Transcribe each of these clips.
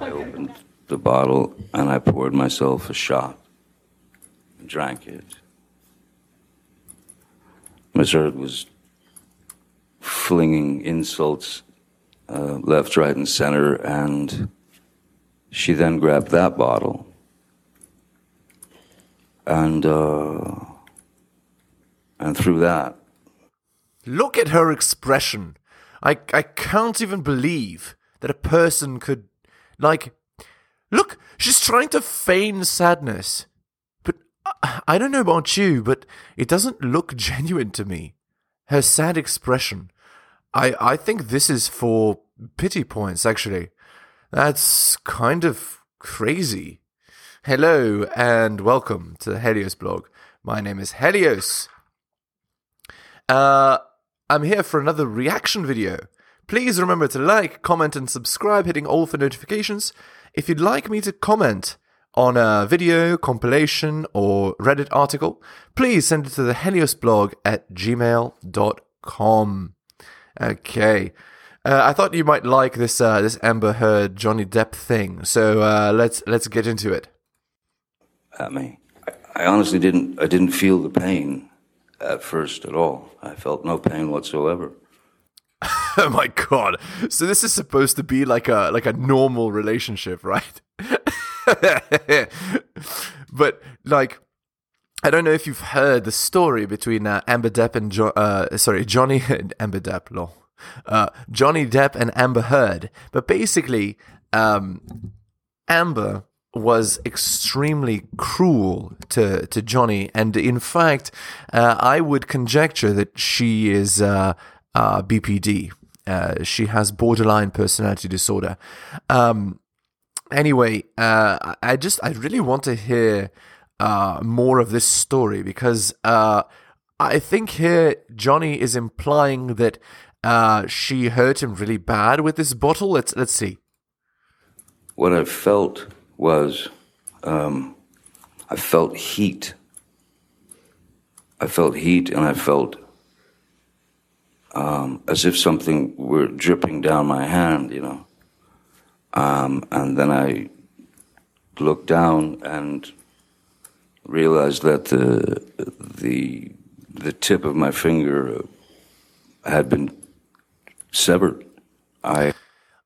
I opened the bottle and I poured myself a shot and drank it. Miss Heard was flinging insults uh, left, right, and center, and she then grabbed that bottle and uh, and threw that. Look at her expression. I I can't even believe that a person could like look, she's trying to feign sadness. But I, don't know about you, but it doesn't look genuine to me. Her sad expression. I I think this is for pity points actually. That's kind of crazy. Hello and welcome to the Helios blog. My name is Helios. Uh, I'm here for another reaction video. Please remember to like, comment, and subscribe, hitting all for notifications. If you'd like me to comment on a video, compilation, or Reddit article, please send it to the Helios blog at gmail.com. Okay. Uh, I thought you might like this uh, this Amber Heard Johnny Depp thing, so uh, let's let's get into it. At me, I, I honestly didn't. I didn't feel the pain at first at all. I felt no pain whatsoever. oh my god! So this is supposed to be like a like a normal relationship, right? but like, I don't know if you've heard the story between uh, Amber Depp and jo- uh, sorry Johnny and Amber Depp, lol. Uh, Johnny Depp and Amber Heard. But basically, um, Amber was extremely cruel to to Johnny, and in fact, uh, I would conjecture that she is uh, uh, BPD. Uh, she has borderline personality disorder. Um, anyway, uh, I just I really want to hear uh, more of this story because I think here Johnny is implying that she hurt him really bad with this bottle. Let's let's see. What I felt was um, I felt heat. I felt heat and I felt um, as if something were dripping down my hand, you know. Um, and then I looked down and realized that the the the tip of my finger had been severed. I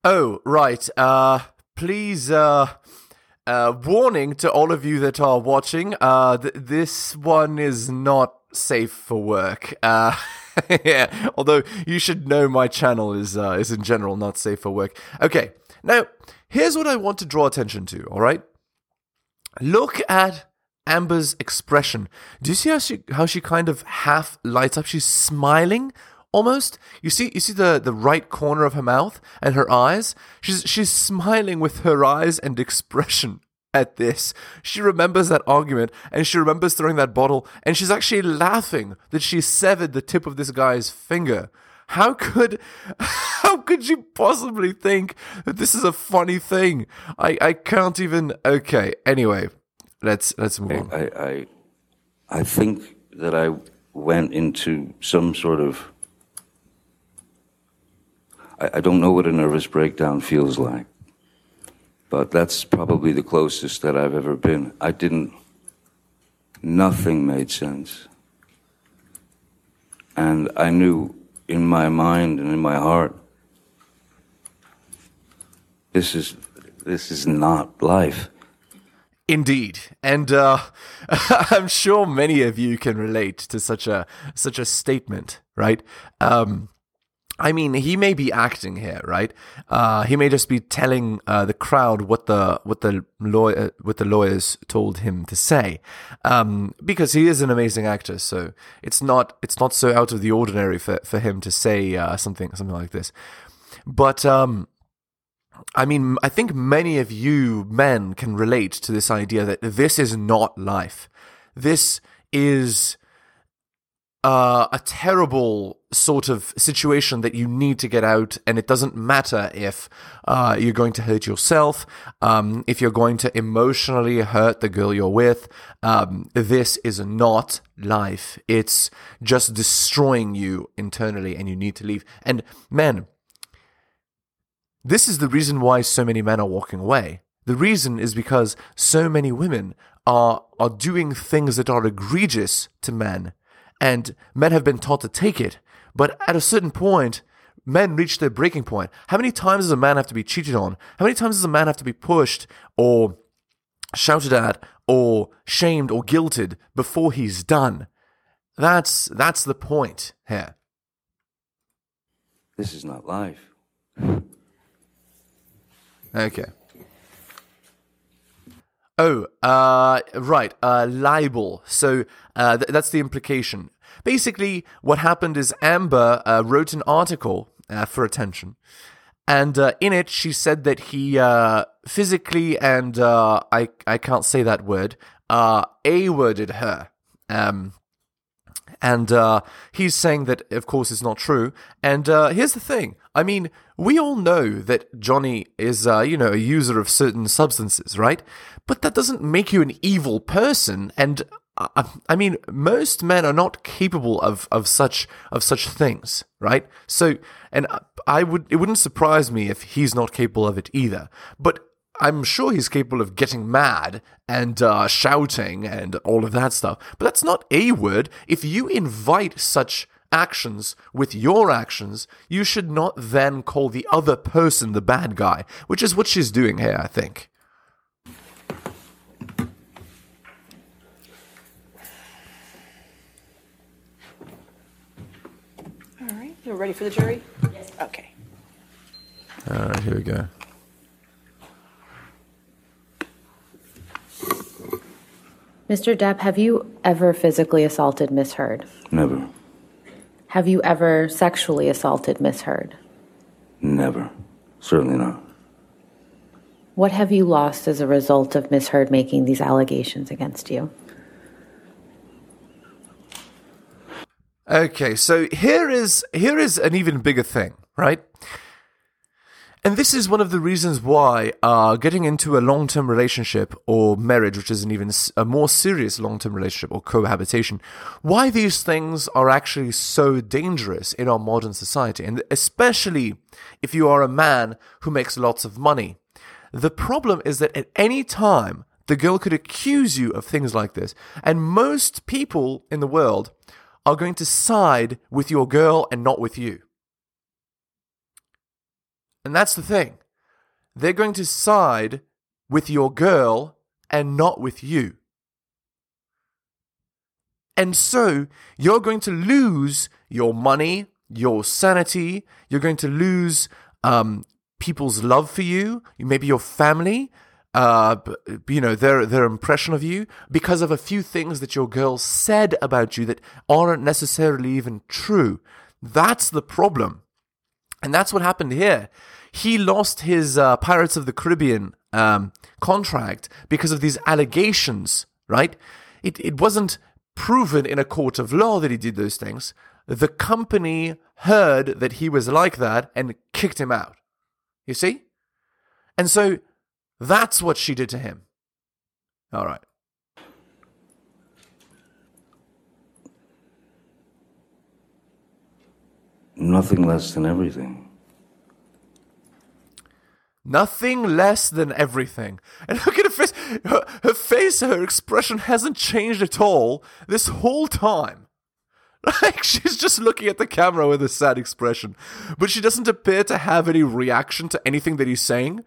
oh right. Uh, please. Uh, uh, warning to all of you that are watching. Uh, th- this one is not safe for work. Uh, yeah, although you should know my channel is uh, is in general not safe for work. Okay, now here's what I want to draw attention to. All right, look at Amber's expression. Do you see how she how she kind of half lights up? She's smiling almost. You see, you see the, the right corner of her mouth and her eyes. She's she's smiling with her eyes and expression at this. She remembers that argument and she remembers throwing that bottle and she's actually laughing that she severed the tip of this guy's finger. How could how could you possibly think that this is a funny thing? I, I can't even okay, anyway. Let's let's move on. I, I I think that I went into some sort of I, I don't know what a nervous breakdown feels like, but that's probably the closest that I've ever been. I didn't, nothing made sense. And I knew in my mind and in my heart, this is, this is not life. Indeed, and uh, I'm sure many of you can relate to such a such a statement, right? Um, I mean, he may be acting here, right? Uh, he may just be telling uh, the crowd what the what the lawyer what the lawyers told him to say, um, because he is an amazing actor. So it's not it's not so out of the ordinary for, for him to say uh, something something like this. But um, I mean, I think many of you men can relate to this idea that this is not life. This is uh, a terrible sort of situation that you need to get out, and it doesn't matter if uh, you're going to hurt yourself, um, if you're going to emotionally hurt the girl you're with. Um, this is not life. It's just destroying you internally, and you need to leave. And men, This is the reason why so many men are walking away. The reason is because so many women are are doing things that are egregious to men, and men have been taught to take it. But at a certain point, men reach their breaking point. How many times does a man have to be cheated on? How many times does a man have to be pushed or shouted at or shamed or guilted before he's done? That's that's the point here. This is not life. Okay. Oh, uh, right, uh, libel. So uh, th- that's the implication. Basically, what happened is Amber uh, wrote an article uh, for attention, and uh, in it she said that he physically and I I can't say that word a worded her. Um, and he's saying that, of course, it's not true. And here's the thing I mean, we all know that Johnny is, uh, you know, a user of certain substances, right? But that doesn't make you an evil person. And uh, I mean, most men are not capable of, of such of such things, right? So, and I would it wouldn't surprise me if he's not capable of it either. But I'm sure he's capable of getting mad and uh, shouting and all of that stuff. But that's not a word. If you invite such actions with your actions, you should not then call the other person the bad guy, which is what she's doing here, I think. All right, you're ready for the jury? Yes. Okay. All right, here we go. Mr. Depp, have you ever physically assaulted Miss Heard? Never. Have you ever sexually assaulted Miss Heard? Never. Certainly not. What have you lost as a result of Miss Heard making these allegations against you? Okay, so here is here is an even bigger thing, right? And this is one of the reasons why uh, getting into a long term relationship or marriage, which is an even a more serious long term relationship or cohabitation, why these things are actually so dangerous in our modern society. And especially if you are a man who makes lots of money. The problem is that at any time, the girl could accuse you of things like this. And most people in the world are going to side with your girl and not with you. And that's the thing. They're going to side with your girl and not with you. And so you're going to lose your money, your sanity, you're going to lose um, people's love for you, maybe your family, uh, you know, their, their impression of you because of a few things that your girl said about you that aren't necessarily even true. That's the problem. And that's what happened here. He lost his uh, Pirates of the Caribbean um, contract because of these allegations, right? It, it wasn't proven in a court of law that he did those things. The company heard that he was like that and kicked him out. You see? And so that's what she did to him. All right. Nothing less than everything. Nothing less than everything. And look at her face. Her, her face, her expression hasn't changed at all this whole time. Like, she's just looking at the camera with a sad expression. But she doesn't appear to have any reaction to anything that he's saying.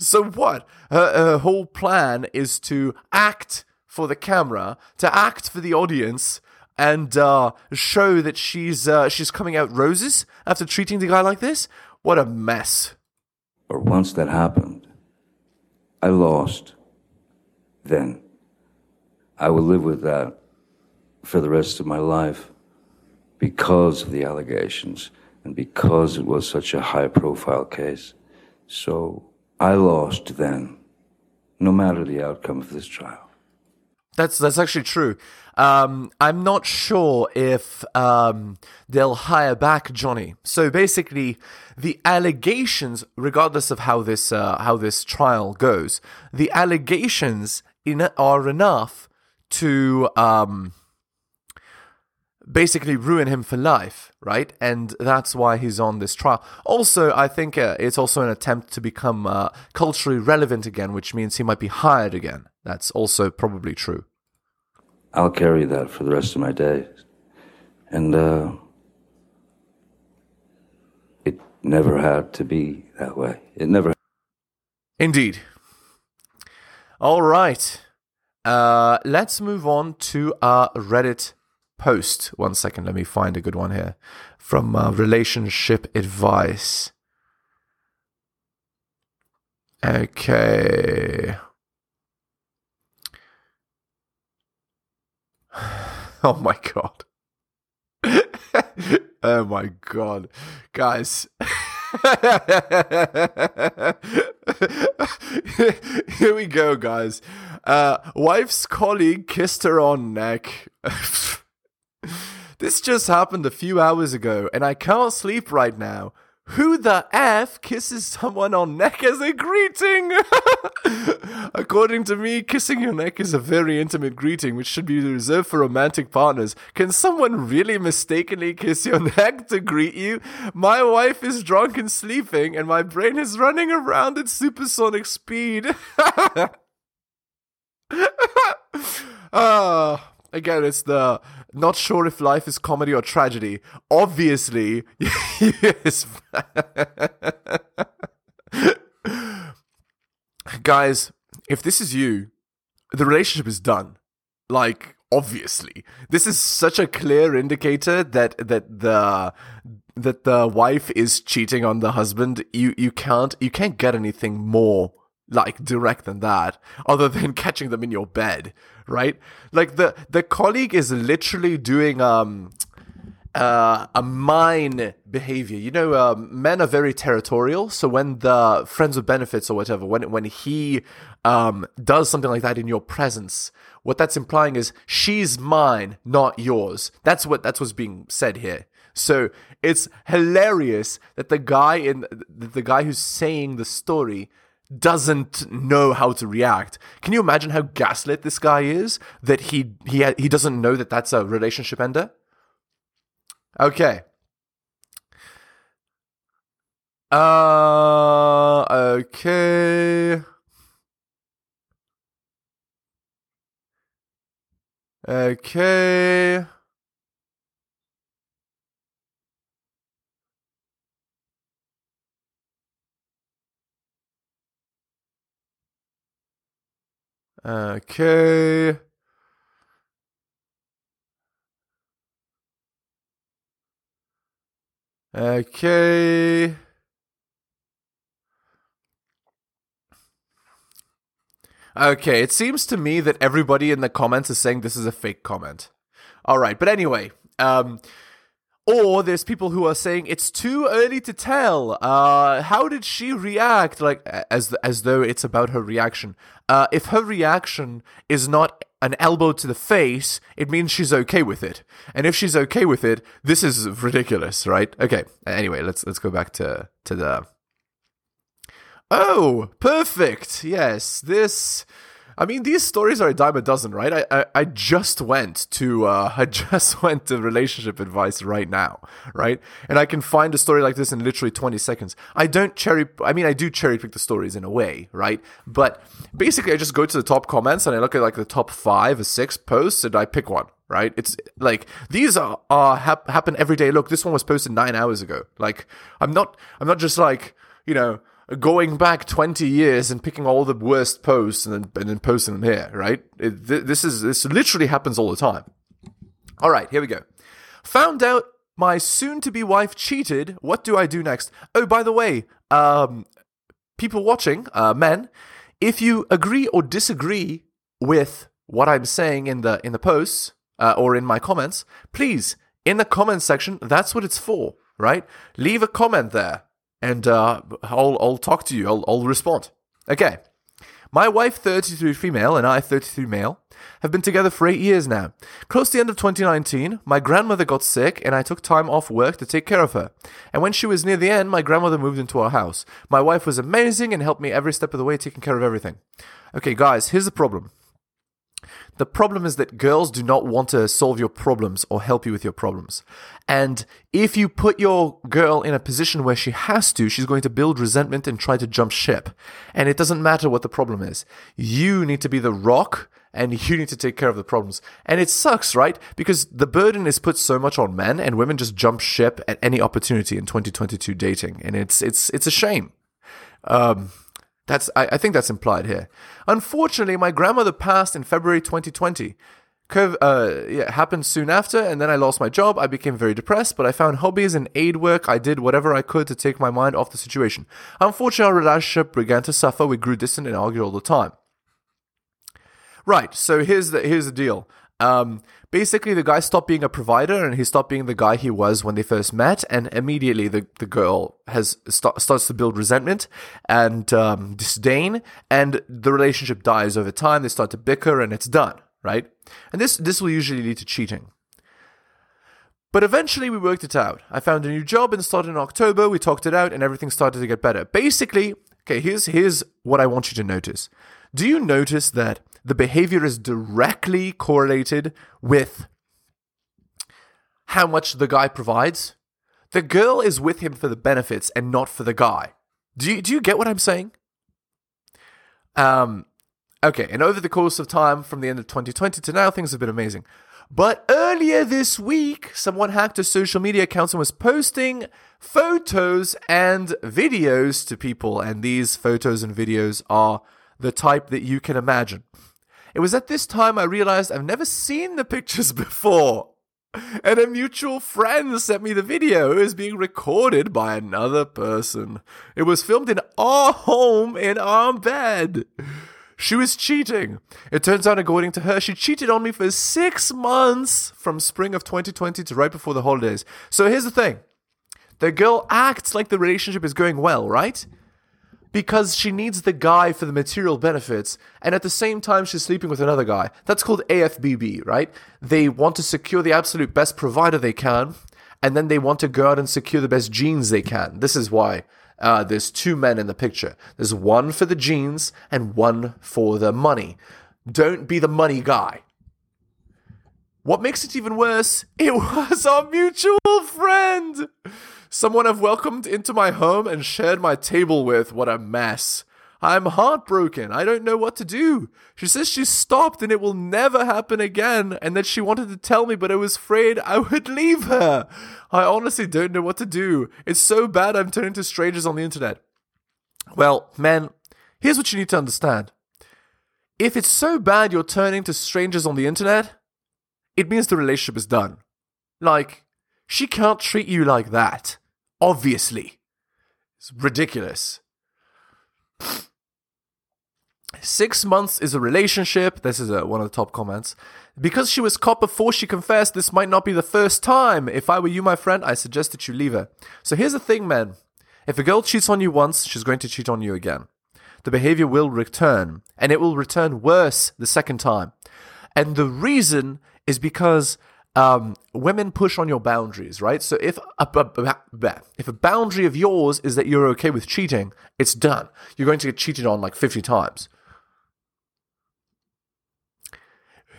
So what? Her, her whole plan is to act for the camera, to act for the audience, and uh, show that she's uh, she's coming out roses after treating the guy like this. What a mess. Or once that happened, I lost. Then I will live with that for the rest of my life because of the allegations and because it was such a high profile case. So I lost then, no matter the outcome of this trial. That's that's actually true. Um, I'm not sure if um, they'll hire back Johnny. So basically, the allegations, regardless of how this uh, how this trial goes, the allegations in are enough to um, basically ruin him for life, right? And that's why he's on this trial. Also, I think uh, it's also an attempt to become uh, culturally relevant again, which means he might be hired again. That's also probably true. I'll carry that for the rest of my days. And uh, it never had to be that way. It never. Indeed. All right. Uh, let's move on to our Reddit post. One second, let me find a good one here from uh, Relationship Advice. Okay. Oh my god. oh my god. Guys. Here we go, guys. Uh, wife's colleague kissed her on neck. this just happened a few hours ago, and I can't sleep right now. Who the F kisses someone on neck as a greeting? According to me, kissing your neck is a very intimate greeting which should be reserved for romantic partners. Can someone really mistakenly kiss your neck to greet you? My wife is drunk and sleeping, and my brain is running around at supersonic speed. Ah. Again, it's the not sure if life is comedy or tragedy. Obviously, yes. Guys, if this is you, the relationship is done. Like, obviously. This is such a clear indicator that that the that the wife is cheating on the husband. You you can't you can't get anything more like direct than that other than catching them in your bed right like the the colleague is literally doing um uh, a mine behavior. You know, um, men are very territorial. So when the friends with benefits or whatever, when when he um, does something like that in your presence, what that's implying is she's mine, not yours. That's what that's what's being said here. So it's hilarious that the guy in the guy who's saying the story doesn't know how to react. Can you imagine how gaslit this guy is that he he he doesn't know that that's a relationship ender? Okay. Uh okay. Okay. Okay. Okay. Okay, it seems to me that everybody in the comments is saying this is a fake comment. All right, but anyway, um, or there's people who are saying it's too early to tell. Uh, how did she react? Like as as though it's about her reaction. Uh, if her reaction is not an elbow to the face, it means she's okay with it. And if she's okay with it, this is ridiculous, right? Okay. Anyway, let's let's go back to to the. Oh, perfect. Yes, this I mean, these stories are a dime a dozen, right? I, I, I just went to uh, I just went to relationship advice right now, right? And I can find a story like this in literally 20 seconds. I don't cherry I mean I do cherry pick the stories in a way, right? But basically I just go to the top comments and I look at like the top 5 or 6 posts and I pick one, right? It's like these are, are hap- happen every day. Look, this one was posted 9 hours ago. Like I'm not I'm not just like, you know, going back 20 years and picking all the worst posts and then, and then posting them here, right? It, th- this is this literally happens all the time. All right, here we go. Found out my soon-to-be wife cheated. What do I do next? Oh, by the way, um, people watching, uh, men, if you agree or disagree with what I'm saying in the in the posts uh, or in my comments, please in the comments section. That's what it's for, right? Leave a comment there and uh, I'll I'll talk to you. I'll I'll respond. Okay. My wife, 33 female, and I, 33 male, have been together for eight years now. Close to the end of 2019, my grandmother got sick, and I took time off work to take care of her. And when she was near the end, my grandmother moved into our house. My wife was amazing and helped me every step of the way, taking care of everything. Okay, guys, here's the problem. The problem is that girls do not want to solve your problems or help you with your problems. And if you put your girl in a position where she has to, she's going to build resentment and try to jump ship. And it doesn't matter what the problem is. You need to be the rock and you need to take care of the problems. And it sucks, right? Because the burden is put so much on men and women just jump ship at any opportunity in 2022 dating. And it's, it's, it's a shame. Um, that's I, I think that's implied here. Unfortunately, my grandmother passed in February 2020. COVID, uh, yeah, happened soon after, and then I lost my job. I became very depressed, but I found hobbies and aid work. I did whatever I could to take my mind off the situation. Unfortunately, our relationship began to suffer. We grew distant and argued all the time. Right. So here's the here's the deal. Um, basically, the guy stopped being a provider and he stopped being the guy he was when they first met. And immediately, the, the girl has st- starts to build resentment and um, disdain, and the relationship dies over time. They start to bicker, and it's done. Right. And this this will usually lead to cheating. But eventually we worked it out. I found a new job and started in October. We talked it out and everything started to get better. Basically, okay, here's here's what I want you to notice. Do you notice that the behavior is directly correlated with how much the guy provides. The girl is with him for the benefits and not for the guy. Do you, do you get what I'm saying? Um, okay, and over the course of time from the end of 2020 to now, things have been amazing. But earlier this week, someone hacked a social media account and was posting photos and videos to people, and these photos and videos are the type that you can imagine. It was at this time I realized I've never seen the pictures before. And a mutual friend sent me the video. It was being recorded by another person. It was filmed in our home in our bed. She was cheating. It turns out, according to her, she cheated on me for six months from spring of 2020 to right before the holidays. So here's the thing the girl acts like the relationship is going well, right? Because she needs the guy for the material benefits, and at the same time, she's sleeping with another guy. That's called AFBB, right? They want to secure the absolute best provider they can, and then they want to go out and secure the best genes they can. This is why uh, there's two men in the picture. There's one for the genes and one for the money. Don't be the money guy. What makes it even worse, it was our mutual friend someone I've welcomed into my home and shared my table with. What a mess. I'm heartbroken. I don't know what to do. She says she stopped and it will never happen again, and that she wanted to tell me, but I was afraid I would leave her. I honestly don't know what to do. It's so bad I'm turning to strangers on the internet. Well, man, here's what you need to understand. If it's so bad you're turning to strangers on the internet, it means the relationship is done. Like, she can't treat you like that. Obviously. It's ridiculous. Six months is a relationship. This is a, one of the top comments. Because she was caught before she confessed, this might not be the first time. If I were you, my friend, I suggest that you leave her. So here's the thing, man. If a girl cheats on you once, she's going to cheat on you again. The behavior will return, and it will return worse the second time. And the reason is because um, women push on your boundaries, right? So if a, if a boundary of yours is that you're okay with cheating, it's done. You're going to get cheated on like 50 times.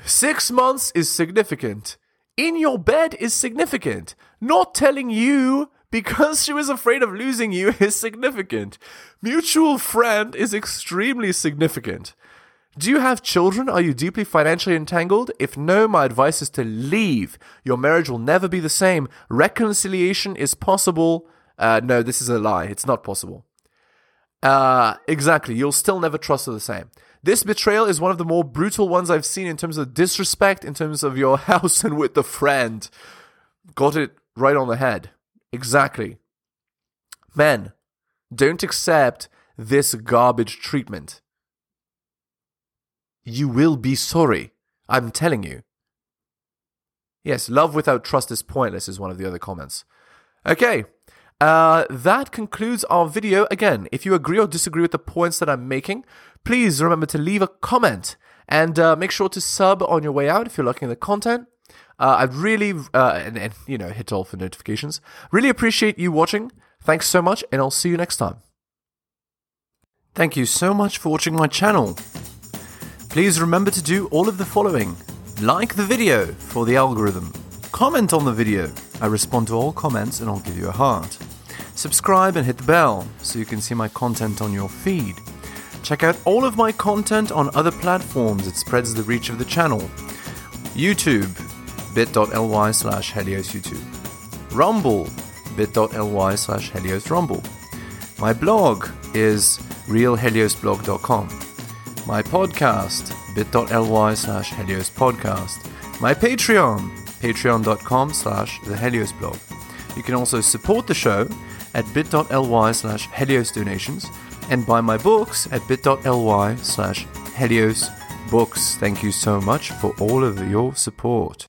Six months is significant. In your bed is significant. Not telling you because she was afraid of losing you is significant. Mutual friend is extremely significant. Do you have children? Are you deeply financially entangled? If no, my advice is to leave. Your marriage will never be the same. Reconciliation is possible. Uh, no, this is a lie. It's not possible. Uh, exactly. You'll still never trust her the same. This betrayal is one of the more brutal ones I've seen in terms of disrespect, in terms of your house and with the friend. Got it right on the head. Exactly. Men, don't accept this garbage treatment you will be sorry. I'm telling you. Yes, love without trust is pointless, is one of the other comments. Okay, uh, that concludes our video. Again, if you agree or disagree with the points that I'm making, please remember to leave a comment and uh, make sure to sub on your way out if you're liking the content. Uh, I'd really, uh, and, and, you know, hit all for notifications. Really appreciate you watching. Thanks so much, and I'll see you next time. Thank you so much for watching my channel. Please remember to do all of the following like the video for the algorithm, comment on the video. I respond to all comments and I'll give you a heart. Subscribe and hit the bell so you can see my content on your feed. Check out all of my content on other platforms, it spreads the reach of the channel. YouTube, bit.ly slash Helios YouTube. Rumble, bit.ly slash Helios Rumble. My blog is realheliosblog.com. My podcast, bit.ly slash Helios Podcast. My Patreon, patreon.com slash the Helios blog. You can also support the show at bit.ly slash Helios donations and buy my books at bit.ly slash Helios books. Thank you so much for all of your support.